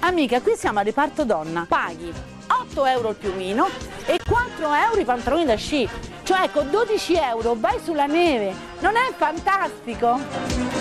Amica, qui siamo al reparto donna. Paghi 8 euro il piumino e 4 euro i pantaloni da sci. Cioè con 12 euro vai sulla neve. Non è fantastico?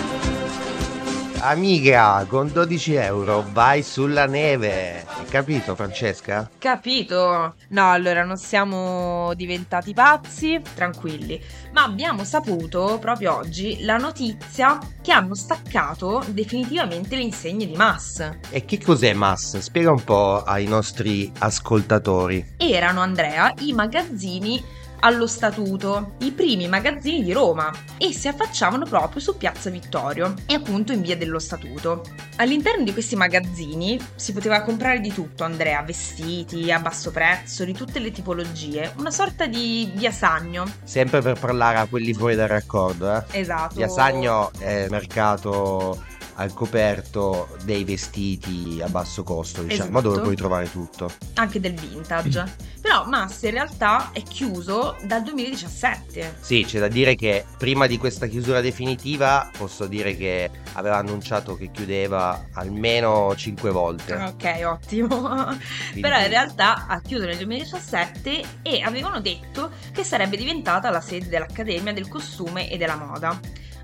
Amica, con 12 euro vai sulla neve. Hai capito, Francesca? Capito? No, allora non siamo diventati pazzi, tranquilli, ma abbiamo saputo proprio oggi la notizia che hanno staccato definitivamente le insegne di Mass. E che cos'è Mass? Spiega un po' ai nostri ascoltatori. Erano, Andrea, i magazzini allo Statuto, i primi magazzini di Roma, e si affacciavano proprio su Piazza Vittorio e appunto in via dello Statuto. All'interno di questi magazzini si poteva comprare di tutto, Andrea, vestiti a basso prezzo, di tutte le tipologie, una sorta di via Sagno. Sempre per parlare a quelli fuori dal raccordo, eh? Esatto. Via Sagno è mercato al coperto dei vestiti a basso costo, diciamo, Esatto. dove puoi trovare tutto. Anche del vintage. Però Massa in realtà è chiuso dal 2017. Sì, c'è da dire che prima di questa chiusura definitiva posso dire che aveva annunciato che chiudeva almeno 5 volte. Ok, ottimo. Quindi- Però in realtà ha chiuso nel 2017 e avevano detto che sarebbe diventata la sede dell'Accademia del Costume e della Moda.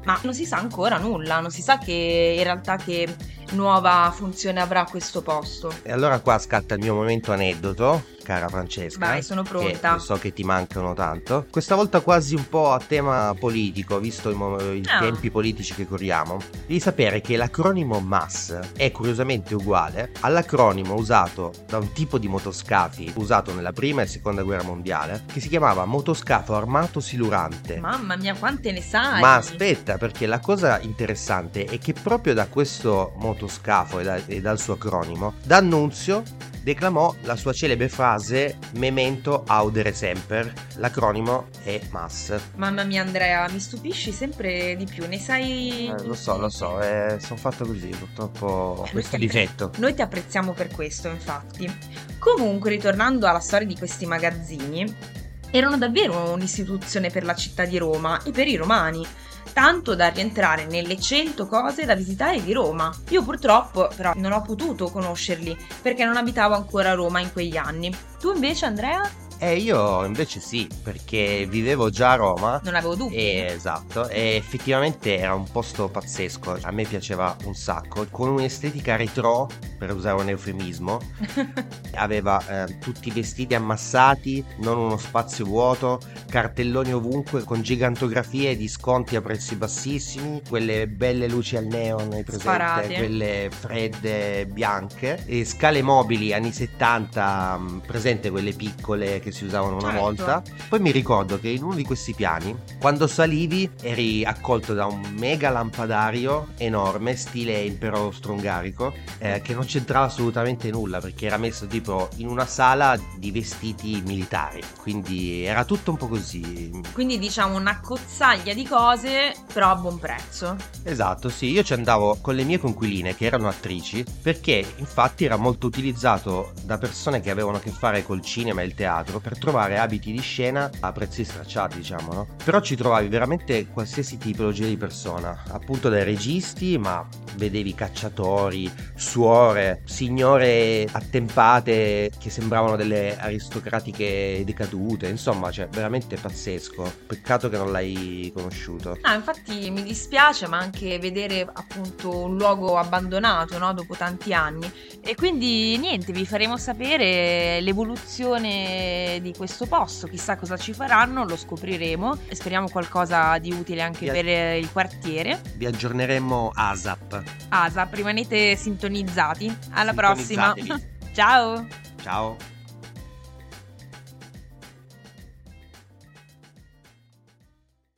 Ma non si sa ancora nulla, non si sa che in realtà che nuova funzione avrà questo posto. E allora qua scatta il mio momento aneddoto, cara Francesca. Vai, sono pronta. Che so che ti mancano tanto. Questa volta quasi un po' a tema politico, visto i, mo- i Ah. tempi politici che corriamo. Devi sapere che l'acronimo MAS è curiosamente uguale all'acronimo usato da un tipo di motoscafi usato nella prima e seconda guerra mondiale, che si chiamava motoscafo armato silurante. Mamma mia, quante ne sai! Ma aspetta, perché la cosa interessante è che proprio da questo motoscafo e, da- e dal suo acronimo, D'Annunzio declamò la sua celebre frase Memento audere semper. L'acronimo è MAS. Mamma mia Andrea, mi stupisci sempre di più, ne sai... Eh, lo so, lo so, sono fatto così, purtroppo ho Eh, questo appre- difetto. Noi ti apprezziamo per questo, infatti. Comunque, ritornando alla storia di questi magazzini, erano davvero un'istituzione per la città di Roma e per i romani, tanto da rientrare nelle 100 cose da visitare di Roma. Io purtroppo però non ho potuto conoscerli perché non abitavo ancora a Roma in quegli anni. Tu invece, Andrea? E io invece sì, perché vivevo già a Roma. Non avevo dubbi. E, esatto, e effettivamente era un posto pazzesco, a me piaceva un sacco, con un'estetica retro, per usare un eufemismo, aveva eh, tutti i vestiti ammassati, non uno spazio vuoto, cartelloni ovunque con gigantografie di sconti a prezzi bassissimi, quelle belle luci al neon, hai presente? Sparate. quelle fredde bianche, e scale mobili anni 70, mh, presente quelle piccole che si usavano una Certo. volta. Poi mi ricordo che in uno di questi piani, quando salivi, eri accolto da un mega lampadario enorme, stile impero austro-ungarico, eh, che non c'entrava assolutamente nulla perché era messo tipo in una sala di vestiti militari. Quindi era tutto un po' così. Quindi diciamo una cozzaglia di cose, però a buon prezzo. Esatto, sì, io ci andavo con le mie conquiline che erano attrici perché infatti era molto utilizzato da persone che avevano a che fare col cinema e il teatro per trovare abiti di scena a prezzi stracciati, diciamo, no? Però ci trovavi veramente qualsiasi tipologia di persona, appunto dai registi, ma vedevi cacciatori, suore, signore attempate che sembravano delle aristocratiche decadute, insomma, cioè veramente pazzesco. Peccato che non l'hai conosciuto. Ah, infatti mi dispiace, ma anche vedere appunto un luogo abbandonato, no? Dopo tanti anni. E quindi niente, vi faremo sapere l'evoluzione di questo posto. Chissà cosa ci faranno, lo scopriremo e speriamo qualcosa di utile anche Sì. per il quartiere. Vi aggiorneremo ASAP. ASAP, rimanete sintonizzati. Alla prossima. Ciao! Ciao.